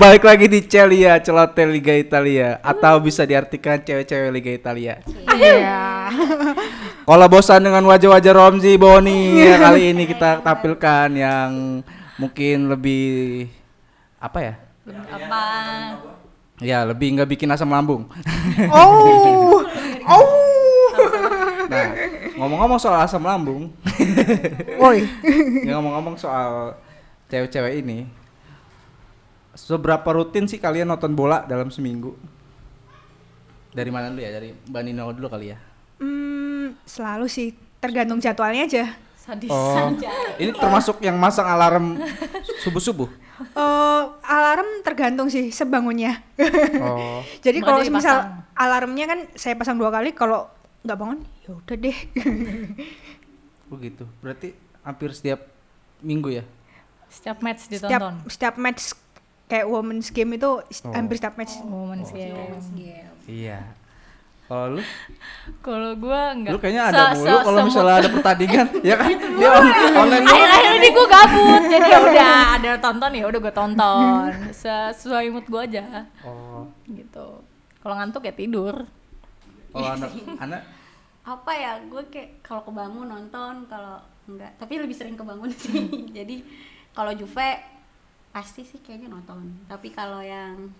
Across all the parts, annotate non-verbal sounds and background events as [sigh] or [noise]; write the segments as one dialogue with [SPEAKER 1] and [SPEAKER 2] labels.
[SPEAKER 1] Balik lagi di Celia, celote Liga Italia atau bisa diartikan cewek-cewek Liga Italia.
[SPEAKER 2] Iya.
[SPEAKER 1] Kalau bosan dengan wajah-wajah Romzi Boni ya, kali ini kita tampilkan yang mungkin lebih apa ya?
[SPEAKER 3] apa
[SPEAKER 1] Ya lebih nggak bikin asam lambung.
[SPEAKER 2] Oh. Oh.
[SPEAKER 1] Nah ngomong-ngomong soal asam lambung,
[SPEAKER 2] Woi.
[SPEAKER 1] ya ngomong-ngomong soal cewek-cewek ini, seberapa rutin sih kalian nonton bola dalam seminggu? Dari mana dulu ya? Dari Mbak Nino dulu kali ya.
[SPEAKER 2] Hmm, selalu sih tergantung jadwalnya aja.
[SPEAKER 3] sadis
[SPEAKER 1] Oh, ini termasuk yang masang alarm subuh-subuh.
[SPEAKER 2] Eh, alarm tergantung sih sebangunnya.
[SPEAKER 1] Oh, [laughs]
[SPEAKER 2] Jadi kalau misal alarmnya kan saya pasang dua kali, kalau nggak bangun ya udah deh.
[SPEAKER 1] begitu. Berarti hampir setiap minggu ya.
[SPEAKER 3] setiap match
[SPEAKER 2] setiap
[SPEAKER 3] ditonton
[SPEAKER 2] setiap match kayak women's game itu
[SPEAKER 1] Oh.
[SPEAKER 2] hampir setiap match.
[SPEAKER 3] Women's game.
[SPEAKER 1] Iya. Kalau lu,
[SPEAKER 3] Kalau gua enggak.
[SPEAKER 1] lu kayaknya ada mulu kalau misalnya ada pertandingan, [laughs] ya kan? Dia on- online mulu.
[SPEAKER 3] Akhir-akhir ini gue gabut, jadi ya udah ada tonton ya udah gue tonton sesuai mood gue aja,
[SPEAKER 1] Oh,
[SPEAKER 3] gitu. Kalau ngantuk ya tidur.
[SPEAKER 1] kalau anak anak
[SPEAKER 4] apa ya gue kayak kalau kebangun nonton kalau enggak tapi lebih sering kebangun sih [laughs] jadi kalau Juve pasti sih kayaknya nonton tapi kalau yang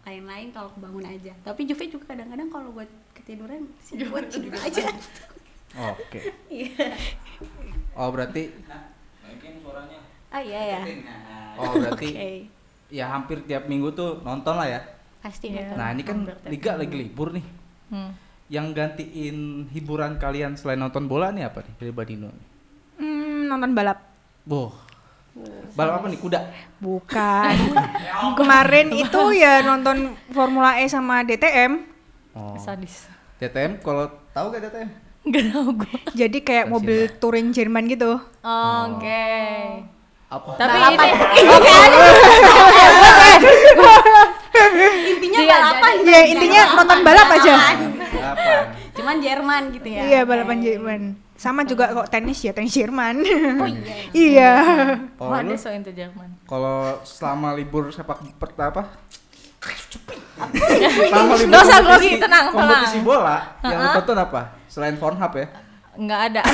[SPEAKER 4] lain-lain kalau kebangun aja tapi Juve juga kadang-kadang kalau gue ketiduran sih gue tidur aja
[SPEAKER 1] Oke. [laughs]
[SPEAKER 4] iya
[SPEAKER 1] Oh, berarti
[SPEAKER 4] ah iya ya
[SPEAKER 1] oh berarti [laughs]
[SPEAKER 4] oke
[SPEAKER 1] ya hampir tiap minggu tuh nonton lah ya.
[SPEAKER 4] pasti nonton
[SPEAKER 1] Nah, ini kan liga lagi libur nih.
[SPEAKER 3] Hmm.
[SPEAKER 1] Yang gantiin hiburan kalian selain nonton bola nih apa nih dari Badino?
[SPEAKER 2] Hmm, nonton balap.
[SPEAKER 1] Boh. Balap apa nih? Kuda.
[SPEAKER 2] Bukan. [laughs] Kemarin itu ya nonton Formula E sama DTM.
[SPEAKER 1] Oh.
[SPEAKER 3] Sadis.
[SPEAKER 1] DTM kalau tahu gak DTM?
[SPEAKER 3] Gak tau gue.
[SPEAKER 2] Jadi kayak
[SPEAKER 1] Kasih
[SPEAKER 2] mobil touring Jerman gitu.
[SPEAKER 3] Oke.
[SPEAKER 1] Apa?
[SPEAKER 3] Tapi ini [laughs] oke
[SPEAKER 4] intinya
[SPEAKER 3] Iya,
[SPEAKER 4] balapan
[SPEAKER 2] Ya intinya nonton balap aja.
[SPEAKER 1] Balapan.
[SPEAKER 4] cuman Jerman gitu ya
[SPEAKER 2] Iya balapan Jerman. Sama juga kok tenis ya tenis Jerman.
[SPEAKER 4] oh iya [laughs]
[SPEAKER 2] iya.
[SPEAKER 1] Kalau
[SPEAKER 3] Wah,
[SPEAKER 1] lu
[SPEAKER 3] dia so into Jerman.
[SPEAKER 1] kalau selama libur sepak apa? selama libur
[SPEAKER 3] Nggak usah
[SPEAKER 1] kompetisi-
[SPEAKER 3] grogi, tenang,
[SPEAKER 1] kompetisi
[SPEAKER 3] tenang.
[SPEAKER 1] bola yang lu
[SPEAKER 3] Ha-ha.
[SPEAKER 1] tonton apa? Selain Pornhub ya?
[SPEAKER 3] Nggak ada. [laughs]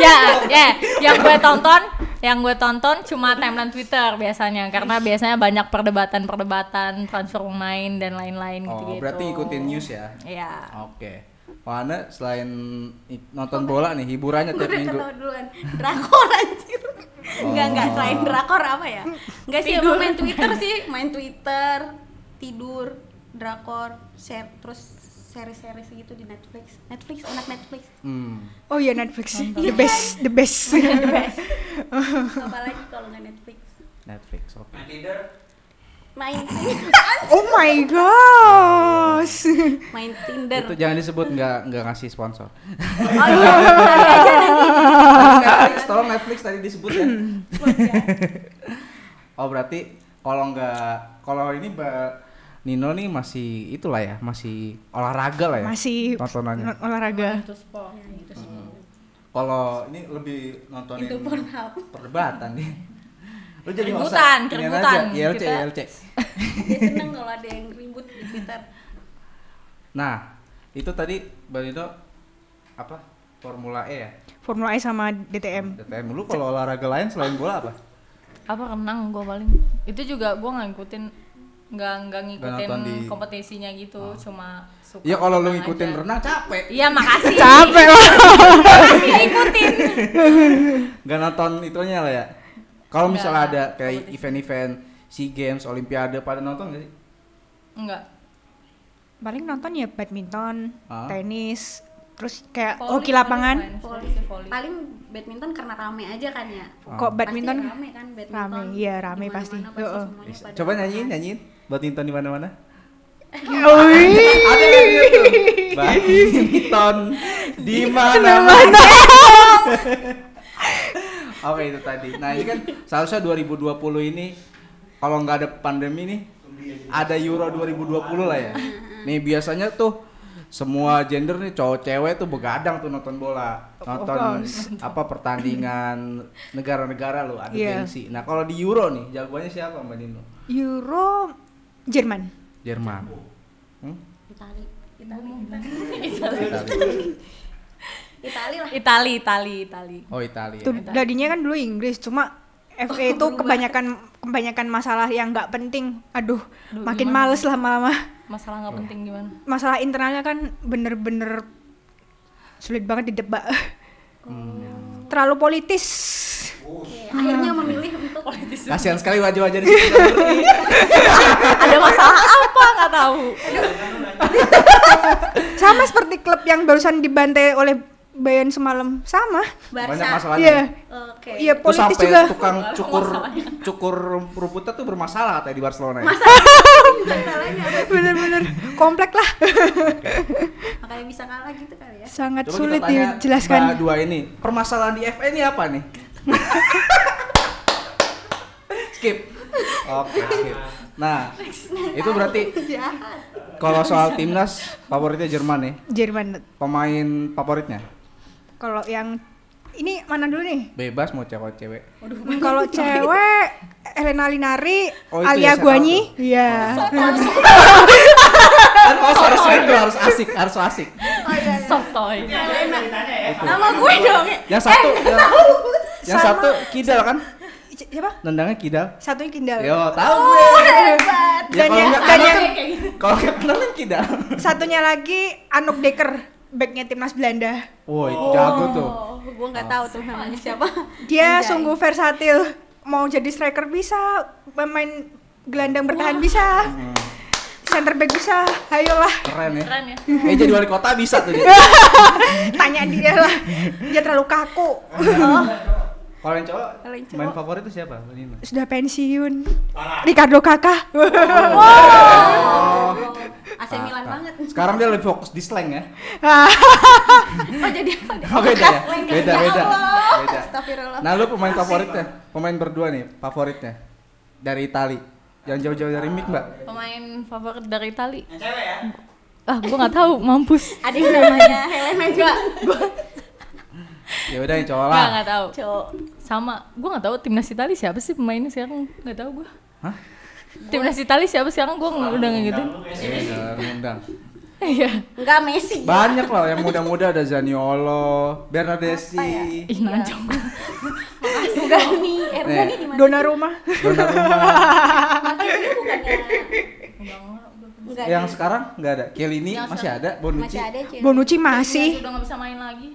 [SPEAKER 3] ya, ya, yang gue tonton, yang gue tonton cuma timeline Twitter biasanya, karena biasanya banyak perdebatan-perdebatan transfer pemain dan lain-lain
[SPEAKER 1] Oh,
[SPEAKER 3] gitu-gitu.
[SPEAKER 1] berarti ikutin news ya?
[SPEAKER 3] Iya.
[SPEAKER 1] Oke. Mana selain nonton bola nih hiburannya tiap
[SPEAKER 4] udah
[SPEAKER 1] minggu?
[SPEAKER 4] duluan drakor anjir enggak enggak
[SPEAKER 1] Oh.
[SPEAKER 4] selain drakor apa ya enggak sih
[SPEAKER 3] Tidur.
[SPEAKER 4] gue main twitter sih main twitter tidur drakor share terus seri-seri gitu di Netflix Netflix enak Netflix
[SPEAKER 1] Hmm.
[SPEAKER 2] Oh iya Netflix. The best, the best.
[SPEAKER 4] the [laughs] best apalagi kalau nggak Netflix
[SPEAKER 1] Netflix. Oke.
[SPEAKER 4] Main [laughs]
[SPEAKER 2] oh my gosh.
[SPEAKER 4] main Tinder
[SPEAKER 1] Itu jangan disebut nggak nggak ngasih sponsor.
[SPEAKER 4] oh iya [laughs]
[SPEAKER 1] Netflix, tolong Netflix tadi disebut ya. [laughs] oh berarti kalau nggak kalau ini Mbak Nino nih masih itulah ya, masih olahraga lah ya.
[SPEAKER 2] Masih
[SPEAKER 1] tontonannya.
[SPEAKER 2] non- olahraga.
[SPEAKER 4] Sih.
[SPEAKER 1] Kalau ini lebih nontonin perdebatan nih. Lu jadi
[SPEAKER 3] Keributan,
[SPEAKER 1] host
[SPEAKER 3] keributan.
[SPEAKER 1] ILC,
[SPEAKER 3] Kita-
[SPEAKER 1] ILC.
[SPEAKER 4] dia seneng kalau ada yang ribut di Twitter
[SPEAKER 1] Nah, itu tadi Mbak Nino apa? Formula E ya?
[SPEAKER 2] Formula E sama DTM.
[SPEAKER 1] DTM. Lu kalau olahraga lain selain bola apa?
[SPEAKER 3] Apa renang gue paling. Itu juga gue nggak ngikutin nggak nggak ngikutin
[SPEAKER 1] di-
[SPEAKER 3] kompetisinya gitu, cuma suka
[SPEAKER 1] Ya kalau lu ngikutin
[SPEAKER 3] aja.
[SPEAKER 1] renang capek.
[SPEAKER 3] Iya makasih.
[SPEAKER 2] Capek loh.
[SPEAKER 3] Makasih ngikutin.
[SPEAKER 1] Gak nonton itunya lah ya. Kalau misalnya ada kayak event-event SEA Games, Olimpiade pada nonton gak sih?
[SPEAKER 3] Enggak.
[SPEAKER 2] Paling nonton ya badminton,
[SPEAKER 1] Ah.
[SPEAKER 2] tenis, terus kayak
[SPEAKER 3] Volley,
[SPEAKER 2] hoki lapangan.
[SPEAKER 3] volley,
[SPEAKER 4] Volley.
[SPEAKER 3] volley, volley.
[SPEAKER 4] paling badminton karena rame aja kan ya
[SPEAKER 2] Kok badminton?
[SPEAKER 4] pasti rame kan badminton
[SPEAKER 2] Rame, iya, rame pasti.
[SPEAKER 4] pasti pada
[SPEAKER 1] Coba nyanyiin, nyanyiin badminton di. [laughs] Ada kan gitu. [laughs] Badminton di mana-mana. [laughs] Oke itu tadi. Nah ini kan seharusnya 2020 ini kalau nggak ada pandemi nih ada Euro 2020 lah ya. Nih biasanya tuh semua gender nih cowok cewek tuh begadang tuh nonton bola nonton
[SPEAKER 2] course.
[SPEAKER 1] apa pertandingan negara-negara lo ada
[SPEAKER 2] Iya.
[SPEAKER 1] gengsi nah kalau di Euro nih jagoannya siapa mbak Nino
[SPEAKER 2] Euro Jerman.
[SPEAKER 1] Jerman hmm?
[SPEAKER 4] Itali
[SPEAKER 1] Itali.
[SPEAKER 4] Itali lah
[SPEAKER 3] Itali, Itali, Itali.
[SPEAKER 1] oh Italia
[SPEAKER 2] Tuh, tadinya kan dulu Inggris, cuma FA itu kebanyakan kebanyakan masalah yang nggak penting. Aduh,
[SPEAKER 3] Aduh,
[SPEAKER 2] makin
[SPEAKER 3] gimana?
[SPEAKER 2] males lama-lama.
[SPEAKER 3] Masalah nggak penting gimana?
[SPEAKER 2] Masalah internalnya kan bener-bener sulit banget didebak.
[SPEAKER 1] Hmm.
[SPEAKER 2] Terlalu politis.
[SPEAKER 4] Oke, akhirnya memilih untuk
[SPEAKER 1] kasihan sekali wajah-wajah di sini [laughs]
[SPEAKER 3] Ada masalah apa nggak tahu? [laughs]
[SPEAKER 2] Sama seperti klub yang barusan dibantai oleh Bayern semalam, sama.
[SPEAKER 1] banyak
[SPEAKER 4] Barca
[SPEAKER 1] masalahnya
[SPEAKER 2] Iya.
[SPEAKER 4] oke
[SPEAKER 2] Iya,
[SPEAKER 1] Terus
[SPEAKER 2] politis
[SPEAKER 1] sampai
[SPEAKER 2] juga.
[SPEAKER 1] tukang cukur cukur rumputnya tuh bermasalah katanya di Barcelona ya. [laughs]
[SPEAKER 4] masalahnya
[SPEAKER 2] Bener-bener komplek lah.
[SPEAKER 4] makanya bisa kalah gitu kali ya
[SPEAKER 2] Sangat
[SPEAKER 1] Coba
[SPEAKER 2] sulit
[SPEAKER 1] kita tanya
[SPEAKER 2] dijelaskan.
[SPEAKER 1] Mbak dua ini permasalahan di FA ini apa nih? [laughs] skip. Oke, skip. Nah, itu berarti kalau soal timnas favoritnya Jerman nih.
[SPEAKER 2] Jerman.
[SPEAKER 1] Pemain favoritnya
[SPEAKER 2] Kalau yang ini mana dulu nih?
[SPEAKER 1] bebas mau cewek cewek. [laughs]
[SPEAKER 2] Kalau cewek Elena Linari,
[SPEAKER 1] Oh,
[SPEAKER 2] Alia
[SPEAKER 1] ya,
[SPEAKER 2] Guanyi, iya. [laughs]
[SPEAKER 1] Kan harus harus itu harus asik, harus asik.
[SPEAKER 4] oh iya iya.
[SPEAKER 3] Sotoy.
[SPEAKER 4] nama gue dong ya
[SPEAKER 1] Yang satu yang, yang satu Kidal kan?
[SPEAKER 2] Siapa?
[SPEAKER 1] Nendangnya Kidal.
[SPEAKER 2] Satunya Kindal.
[SPEAKER 1] Yo, tahu gue.
[SPEAKER 4] hebat
[SPEAKER 1] Ya
[SPEAKER 2] Dan
[SPEAKER 1] kalau
[SPEAKER 2] yang- dan
[SPEAKER 1] kalau
[SPEAKER 2] yang-
[SPEAKER 1] kalau enggak kenal kan Kidal.
[SPEAKER 2] Satunya lagi Anuk Dekker, backnya timnas Belanda.
[SPEAKER 1] Wah, itu jago tuh.
[SPEAKER 4] oh gue nggak tahu tuh namanya siapa
[SPEAKER 2] Dia
[SPEAKER 4] Anjay.
[SPEAKER 2] sungguh versatil. Mau jadi striker bisa, pemain gelandang bertahan bisa,
[SPEAKER 1] Hmm,
[SPEAKER 2] center back bisa. Ayolah,
[SPEAKER 1] keren ya.
[SPEAKER 3] Keren ya.
[SPEAKER 1] Eh jadi wali kota bisa tuh dia. [laughs]
[SPEAKER 2] tanya dia lah. Dia terlalu kaku. [laughs]
[SPEAKER 1] Kalau yang cowok,
[SPEAKER 4] Kalau yang
[SPEAKER 1] main
[SPEAKER 4] cowok.
[SPEAKER 1] favorit itu siapa?
[SPEAKER 2] Sudah pensiun. Ricardo Kakak. [laughs]
[SPEAKER 1] Oh.
[SPEAKER 4] AC Milan banget
[SPEAKER 1] Sekarang dia lebih fokus di slang ya. [laughs]
[SPEAKER 4] oh jadi apa deh
[SPEAKER 1] Oh, beda ya? Beda,
[SPEAKER 4] Ya
[SPEAKER 1] beda. Beda. Nah, lu pemain favoritnya? Pemain berdua nih, favoritnya dari Itali. Jangan jauh-jauh dari mic, Mbak.
[SPEAKER 3] Pemain favorit dari Itali. Ah, gua nggak tahu, mampus.
[SPEAKER 4] ada yang namanya Helena juga
[SPEAKER 1] Ya udah yang cowok lah.
[SPEAKER 3] nggak tahu.
[SPEAKER 4] cowok
[SPEAKER 3] Sama, gua nggak tahu timnas Itali siapa sih pemainnya sekarang? Nggak tahu gua.
[SPEAKER 1] Hah?
[SPEAKER 3] Timnas Itali siapa sekarang? Gua nggak- udah ngikutin.
[SPEAKER 1] Eh, jangan ngundang.
[SPEAKER 3] Iya.
[SPEAKER 4] enggak Messi
[SPEAKER 1] Banyak loh yang muda-muda ada Zaniolo, Bernardeschi,
[SPEAKER 4] Apa ya?
[SPEAKER 3] Ih, najong.
[SPEAKER 4] Gani eh
[SPEAKER 1] Nih.
[SPEAKER 4] Gani di mana
[SPEAKER 2] Donnarumma.
[SPEAKER 1] Donnarumma.
[SPEAKER 4] mantan ini bukannya enggak
[SPEAKER 1] yang sekarang nggak ada.
[SPEAKER 3] Yang
[SPEAKER 1] masih ada, Bonucci.
[SPEAKER 4] masih ada.
[SPEAKER 2] Bonucci masih.
[SPEAKER 3] Udah nggak bisa main lagi.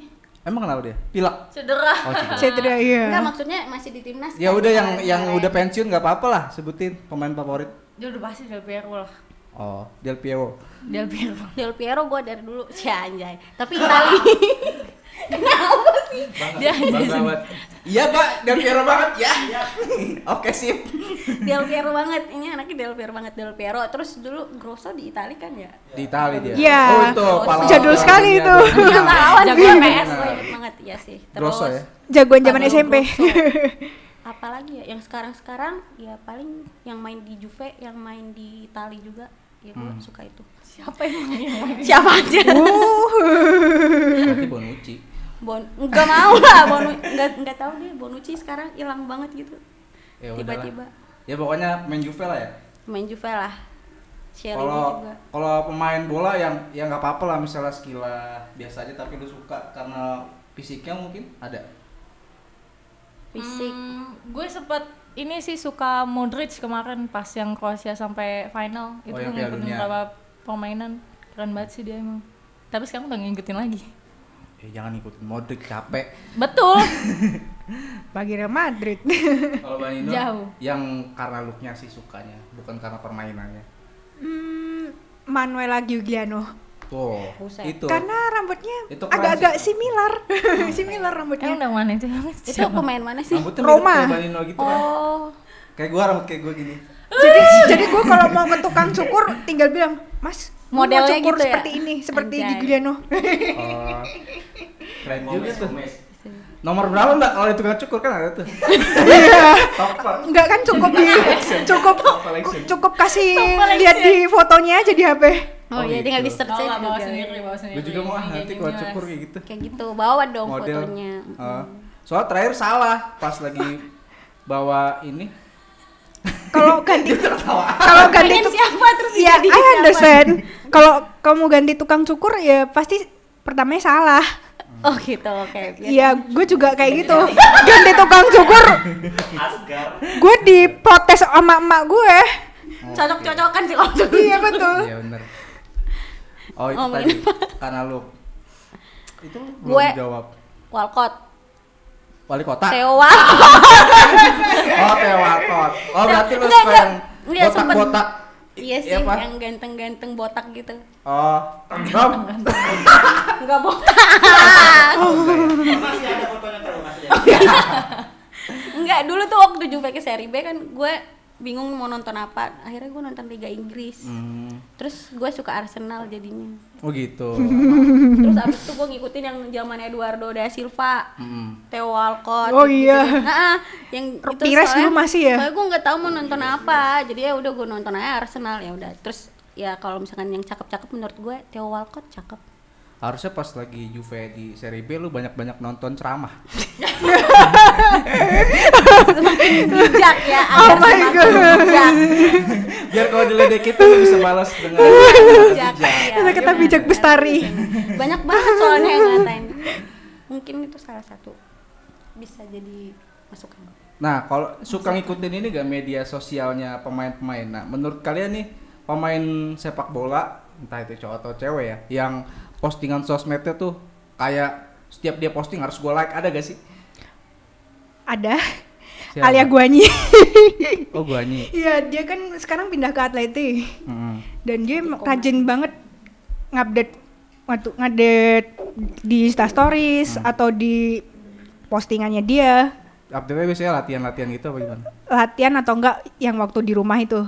[SPEAKER 1] Emang kenapa dia? Pilek.
[SPEAKER 3] Cedera.
[SPEAKER 1] Oh, cedera.
[SPEAKER 2] Cedera iya.
[SPEAKER 4] enggak maksudnya masih di timnas
[SPEAKER 1] Ya
[SPEAKER 4] kan?
[SPEAKER 1] udah yang
[SPEAKER 4] Kemarin-
[SPEAKER 1] yang
[SPEAKER 4] kemarin.
[SPEAKER 1] udah pensiun nggak apa-apa lah sebutin pemain favorit.
[SPEAKER 3] Dia udah pasti Del Piero lah.
[SPEAKER 1] Oh, Del Piero.
[SPEAKER 3] Del Piero.
[SPEAKER 4] Del Piero gue dari dulu si anjay tapi Itali [laughs] kenapa sih
[SPEAKER 3] Dia
[SPEAKER 1] Bangga banget. Iya, Pak. Del Piero banget ya. Oke, sip.
[SPEAKER 4] Del Piero banget ini anaknya Del Piero banget Del Piero terus dulu Grosso di Itali kan ya
[SPEAKER 1] Di Itali dia.
[SPEAKER 2] Iya.
[SPEAKER 1] Oh, itu
[SPEAKER 2] Jadul sekali itu.
[SPEAKER 4] Iya, pahlawan
[SPEAKER 3] PS.
[SPEAKER 4] PS gue inget banget ya sih terus
[SPEAKER 1] ya.
[SPEAKER 2] Jagoan zaman SMP. [laughs]
[SPEAKER 4] Apalagi ya yang sekarang-sekarang ya paling yang main di Juve yang main di Itali juga ya gue
[SPEAKER 1] Hmm.
[SPEAKER 4] suka itu
[SPEAKER 3] Siapa yang main?
[SPEAKER 4] siapa aja
[SPEAKER 1] Berarti [laughs] Bonucci.
[SPEAKER 4] Bon nggak mau lah Bonu nggak nggak tahu deh Bonucci sekarang hilang banget gitu
[SPEAKER 1] Ya
[SPEAKER 4] tiba-tiba
[SPEAKER 1] Ya pokoknya main Juve lah ya.
[SPEAKER 4] main Juve lah
[SPEAKER 1] Kalau
[SPEAKER 4] juga
[SPEAKER 1] kalau pemain bola yang yang nggak apa-apa lah misalnya skillnya biasa aja tapi lu suka karena fisiknya mungkin ada.
[SPEAKER 4] fisik
[SPEAKER 3] Hmm, gue sempet ini sih suka Modric kemarin pas yang Kroasia sampai final itu
[SPEAKER 1] Oh, yang
[SPEAKER 3] gue
[SPEAKER 1] Piala
[SPEAKER 3] ngikutin beberapa permainan keren banget sih dia emang tapi sekarang udah ngikutin lagi
[SPEAKER 1] Eh jangan ikutin Modric capek.
[SPEAKER 3] betul [laughs]
[SPEAKER 2] Bagi Real Madrid. [laughs]
[SPEAKER 1] Kalau Banino
[SPEAKER 3] Jauh.
[SPEAKER 1] yang karena looknya sih sukanya, bukan karena permainannya.
[SPEAKER 2] Hmm, Manuela Giuliano.
[SPEAKER 1] Tuh,
[SPEAKER 4] Buset.
[SPEAKER 1] itu.
[SPEAKER 2] Karena rambutnya agak-agak
[SPEAKER 1] sih.
[SPEAKER 2] similar. [laughs] similar rambutnya.
[SPEAKER 3] udah mana itu [laughs]
[SPEAKER 4] itu pemain mana sih
[SPEAKER 1] Rambutnya
[SPEAKER 2] Roma.
[SPEAKER 1] mirip kayak gitu kan.
[SPEAKER 4] oh
[SPEAKER 1] Kayak gua rambut kayak gua gini.
[SPEAKER 2] jadi jadi gue kalau mau ke tukang cukur tinggal bilang, "Mas, gua mau
[SPEAKER 4] Modelnya
[SPEAKER 2] cukur
[SPEAKER 4] gitu ya?"
[SPEAKER 2] seperti ini, seperti
[SPEAKER 4] Anjay.
[SPEAKER 2] di Giuliano."
[SPEAKER 1] Oh, keren juga tuh. Nomor berapa mbak kalau di tukang cukur kan ada tuh.
[SPEAKER 2] Enggak kan cukup di cukup cukup kasih lihat di fotonya aja di HP.
[SPEAKER 4] Oh,
[SPEAKER 1] Oh,
[SPEAKER 4] iya
[SPEAKER 1] gitu.
[SPEAKER 4] tinggal di search
[SPEAKER 3] Oh,
[SPEAKER 4] aja
[SPEAKER 3] bawa
[SPEAKER 4] juga.
[SPEAKER 3] sendiri, bawa sendiri.
[SPEAKER 1] Gue juga mau ah, nanti kalau cukur kayak gitu.
[SPEAKER 4] Kayak gitu, bawa dong
[SPEAKER 1] Model.
[SPEAKER 4] fotonya.
[SPEAKER 1] Ah. Soalnya terakhir salah pas lagi bawa ini.
[SPEAKER 2] Kalau [laughs] ganti kalau ganti tuk-
[SPEAKER 4] siapa terus
[SPEAKER 2] ya I
[SPEAKER 4] siapa?
[SPEAKER 2] understand. Kalau kamu ganti tukang cukur ya pasti pertamanya salah.
[SPEAKER 4] Oh gitu, oke. Biar-
[SPEAKER 2] Iya, gue juga kayak gitu. Ganti tukang cukur. Gue diprotes sama emak gue.
[SPEAKER 4] Cocok-cocokan sih kalau.
[SPEAKER 2] Iya betul.
[SPEAKER 1] Iya bener. Oh itu
[SPEAKER 4] Oh,
[SPEAKER 1] tadi karena lu itu belum
[SPEAKER 4] Gue-
[SPEAKER 1] jawab.
[SPEAKER 4] Walcott.
[SPEAKER 1] Wali kota.
[SPEAKER 4] Tewa.
[SPEAKER 1] Oh Teo Walcott. Oh berarti lu
[SPEAKER 4] sempet.
[SPEAKER 1] botak-botak.
[SPEAKER 4] Iya sih,
[SPEAKER 1] Iya, apa?
[SPEAKER 4] yang ganteng-ganteng botak gitu.
[SPEAKER 1] Oh, Rob.
[SPEAKER 4] Enggak botak.
[SPEAKER 5] Masih ada fotonya terus masih ada. [laughs]
[SPEAKER 4] Enggak, dulu tuh waktu Juve ke seri B kan gue bingung mau nonton apa. Akhirnya gue nonton Liga Inggris.
[SPEAKER 1] Hmm.
[SPEAKER 4] Terus gue suka Arsenal jadinya.
[SPEAKER 1] Oh gitu.
[SPEAKER 4] Terus abis itu gue ngikutin yang zaman Eduardo da Silva.
[SPEAKER 1] Hmm.
[SPEAKER 4] Theo Walcott.
[SPEAKER 2] Oh iya.
[SPEAKER 4] Nah, yang itu
[SPEAKER 2] Pires
[SPEAKER 4] soalnya-
[SPEAKER 2] dulu masih ya?
[SPEAKER 4] Soalnya gue nggak tahu mau nonton apa. Jadi ya udah gue nonton aja Arsenal ya udah. Terus ya kalau misalkan yang cakep-cakep menurut gue Theo Walcott cakep.
[SPEAKER 1] Harusnya pas lagi Juve di seri B lu banyak-banyak nonton ceramah. [laughs]
[SPEAKER 4] Semakin bijak ya.
[SPEAKER 2] Oh
[SPEAKER 4] agar
[SPEAKER 2] my
[SPEAKER 4] semakin
[SPEAKER 2] God.
[SPEAKER 4] Bijak.
[SPEAKER 1] Biar kalau diledekin tuh lu bisa balas dengan
[SPEAKER 4] bijak.
[SPEAKER 1] bijak.
[SPEAKER 4] iya.
[SPEAKER 2] Kata kata bijak bestari.
[SPEAKER 4] Banyak banget soalnya yang ngatain. Mungkin itu salah satu bisa jadi masukan.
[SPEAKER 1] Nah, kalau suka ngikutin ini gak media sosialnya pemain-pemain. Nah, menurut kalian nih pemain sepak bola entah itu cowok atau cewek ya, yang postingan sosmednya tuh kayak setiap dia posting harus gue like ada gak sih?
[SPEAKER 2] Ada.
[SPEAKER 1] Siapa?
[SPEAKER 2] Alia Guanyi. [laughs]
[SPEAKER 1] Oh, gua nih.
[SPEAKER 2] Iya, dia kan sekarang pindah ke Atleti
[SPEAKER 1] Hmm.
[SPEAKER 2] dan dia rajin banget ngupdate waktu ngupdate di Insta Stories atau di postingannya dia
[SPEAKER 1] Update biasanya latihan-latihan gitu apa gimana?
[SPEAKER 2] latihan atau enggak yang waktu di rumah itu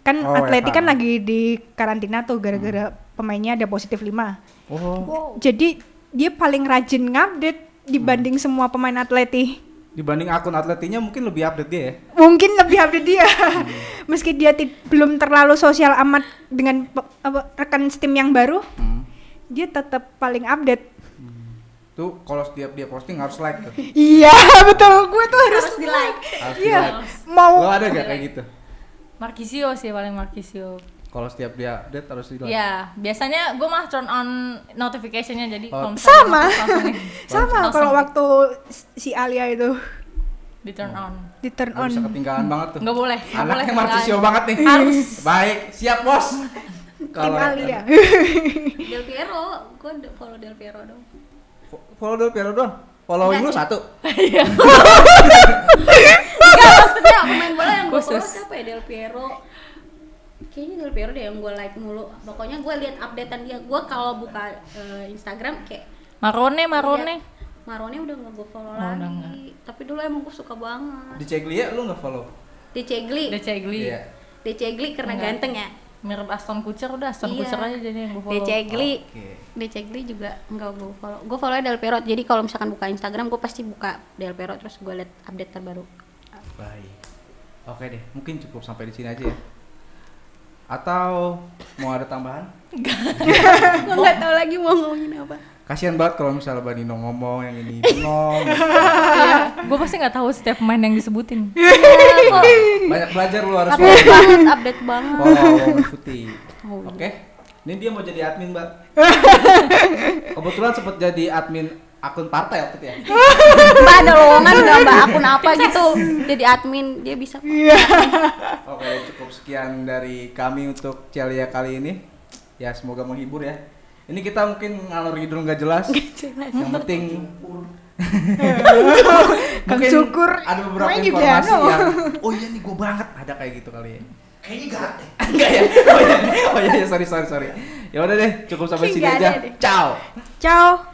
[SPEAKER 2] kan
[SPEAKER 1] Oh,
[SPEAKER 2] Atleti
[SPEAKER 1] WFH.
[SPEAKER 2] kan lagi di karantina tuh gara-gara pemainnya ada positif 5
[SPEAKER 1] Oh,
[SPEAKER 2] jadi dia paling rajin ngupdate dibanding semua pemain Atleti
[SPEAKER 1] dibanding akun atletinya mungkin lebih update dia ya.
[SPEAKER 2] mungkin lebih update dia [laughs] meski dia ti- belum terlalu sosial amat dengan apa, rekan tim yang baru
[SPEAKER 1] Hmm.
[SPEAKER 2] dia tetap paling update
[SPEAKER 1] Tuh kalau setiap dia posting harus like tuh.
[SPEAKER 2] iya [laughs] betul gue tuh harus
[SPEAKER 4] Harus di like.
[SPEAKER 1] Harus di
[SPEAKER 2] iya
[SPEAKER 1] like.
[SPEAKER 2] mau
[SPEAKER 1] Lo ada gak kayak gitu?
[SPEAKER 3] Markisio sih paling Markisio.
[SPEAKER 1] Kalau setiap dia update harus di like.
[SPEAKER 3] Ya, biasanya gue mah turn on notification-nya jadi
[SPEAKER 1] Oh.
[SPEAKER 3] kalau
[SPEAKER 2] Sama. [laughs] sama kalau waktu si Alia itu
[SPEAKER 3] di turn on.
[SPEAKER 2] di turn on
[SPEAKER 1] bisa ketinggalan banget tuh.
[SPEAKER 3] Nggak boleh,
[SPEAKER 1] Anaknya. Marcisio banget nih.
[SPEAKER 3] Harus.
[SPEAKER 1] Baik, siap bos.
[SPEAKER 2] tim Alia [laughs]
[SPEAKER 4] Del Piero, gue follow Del Piero dong.
[SPEAKER 1] Fo- follow dulu Piero doang. Following lu
[SPEAKER 4] Nggak sih.
[SPEAKER 1] satu. [laughs]
[SPEAKER 4] Enggak maksudnya pemain bola yang gue follow siapa ya Del Piero kayaknya Del Piero deh yang gue like mulu pokoknya gue lihat updatean dia gue kalau buka eh, Instagram kayak
[SPEAKER 3] Marone, Marone.
[SPEAKER 4] liat, Marone udah nggak gue follow
[SPEAKER 3] Oh,
[SPEAKER 4] lagi
[SPEAKER 3] nggak.
[SPEAKER 4] tapi dulu emang gue suka banget
[SPEAKER 1] Di Ceglia lu nggak follow?
[SPEAKER 4] di Cegli
[SPEAKER 3] De Cegli.
[SPEAKER 1] Iya.
[SPEAKER 4] di Cegli karena
[SPEAKER 3] Enggak.
[SPEAKER 4] ganteng ya
[SPEAKER 3] Mirip Aston Kutcher udah Aston
[SPEAKER 4] Iya.
[SPEAKER 3] Kutcher aja jadi yang gue
[SPEAKER 4] di
[SPEAKER 3] follow.
[SPEAKER 4] Cegli
[SPEAKER 1] Oke.
[SPEAKER 4] di Cegli juga nggak gue follow gue follow Del Piero jadi kalau misalkan buka Instagram gue pasti buka Del Piero terus gue liat update terbaru
[SPEAKER 1] Baik. Oke deh, mungkin cukup sampai di sini aja ya. Atau mau ada tambahan?
[SPEAKER 4] gue nggak tahu lagi mau ngomongin apa
[SPEAKER 1] Kasihan banget kalau misalnya Banino ngomong yang ini bengong.
[SPEAKER 3] Iya, gue pasti nggak tahu setiap pemain yang disebutin. [laughs]
[SPEAKER 1] Banyak belajar lu harus
[SPEAKER 4] update banget update banget
[SPEAKER 1] Follow Putih.
[SPEAKER 4] Oh,
[SPEAKER 1] Oke. Ini dia mau jadi admin, Mbak. Kebetulan sempat jadi admin akun partai waktu itu ya. [laughs]
[SPEAKER 4] mbak ada lowongan nggak mbak akun apa gitu jadi admin dia bisa
[SPEAKER 1] Oke, cukup sekian dari kami untuk Celia kali ini. Ya, semoga menghibur ya. Ini kita mungkin ngalor ngidul nggak jelas. Yang penting [laughs]
[SPEAKER 2] Kang
[SPEAKER 1] mungkin
[SPEAKER 2] Syukur
[SPEAKER 1] ada beberapa informasi yang oh iya nih gue banget ada kayak gitu kali ya.
[SPEAKER 5] Kayaknya gak ada.
[SPEAKER 1] Enggak [laughs] ya? Oh iya, oh iya, iya, sorry sorry sorry. Ya udah deh, cukup sampai sini aja.
[SPEAKER 4] deh.
[SPEAKER 1] Ciao.
[SPEAKER 2] ciao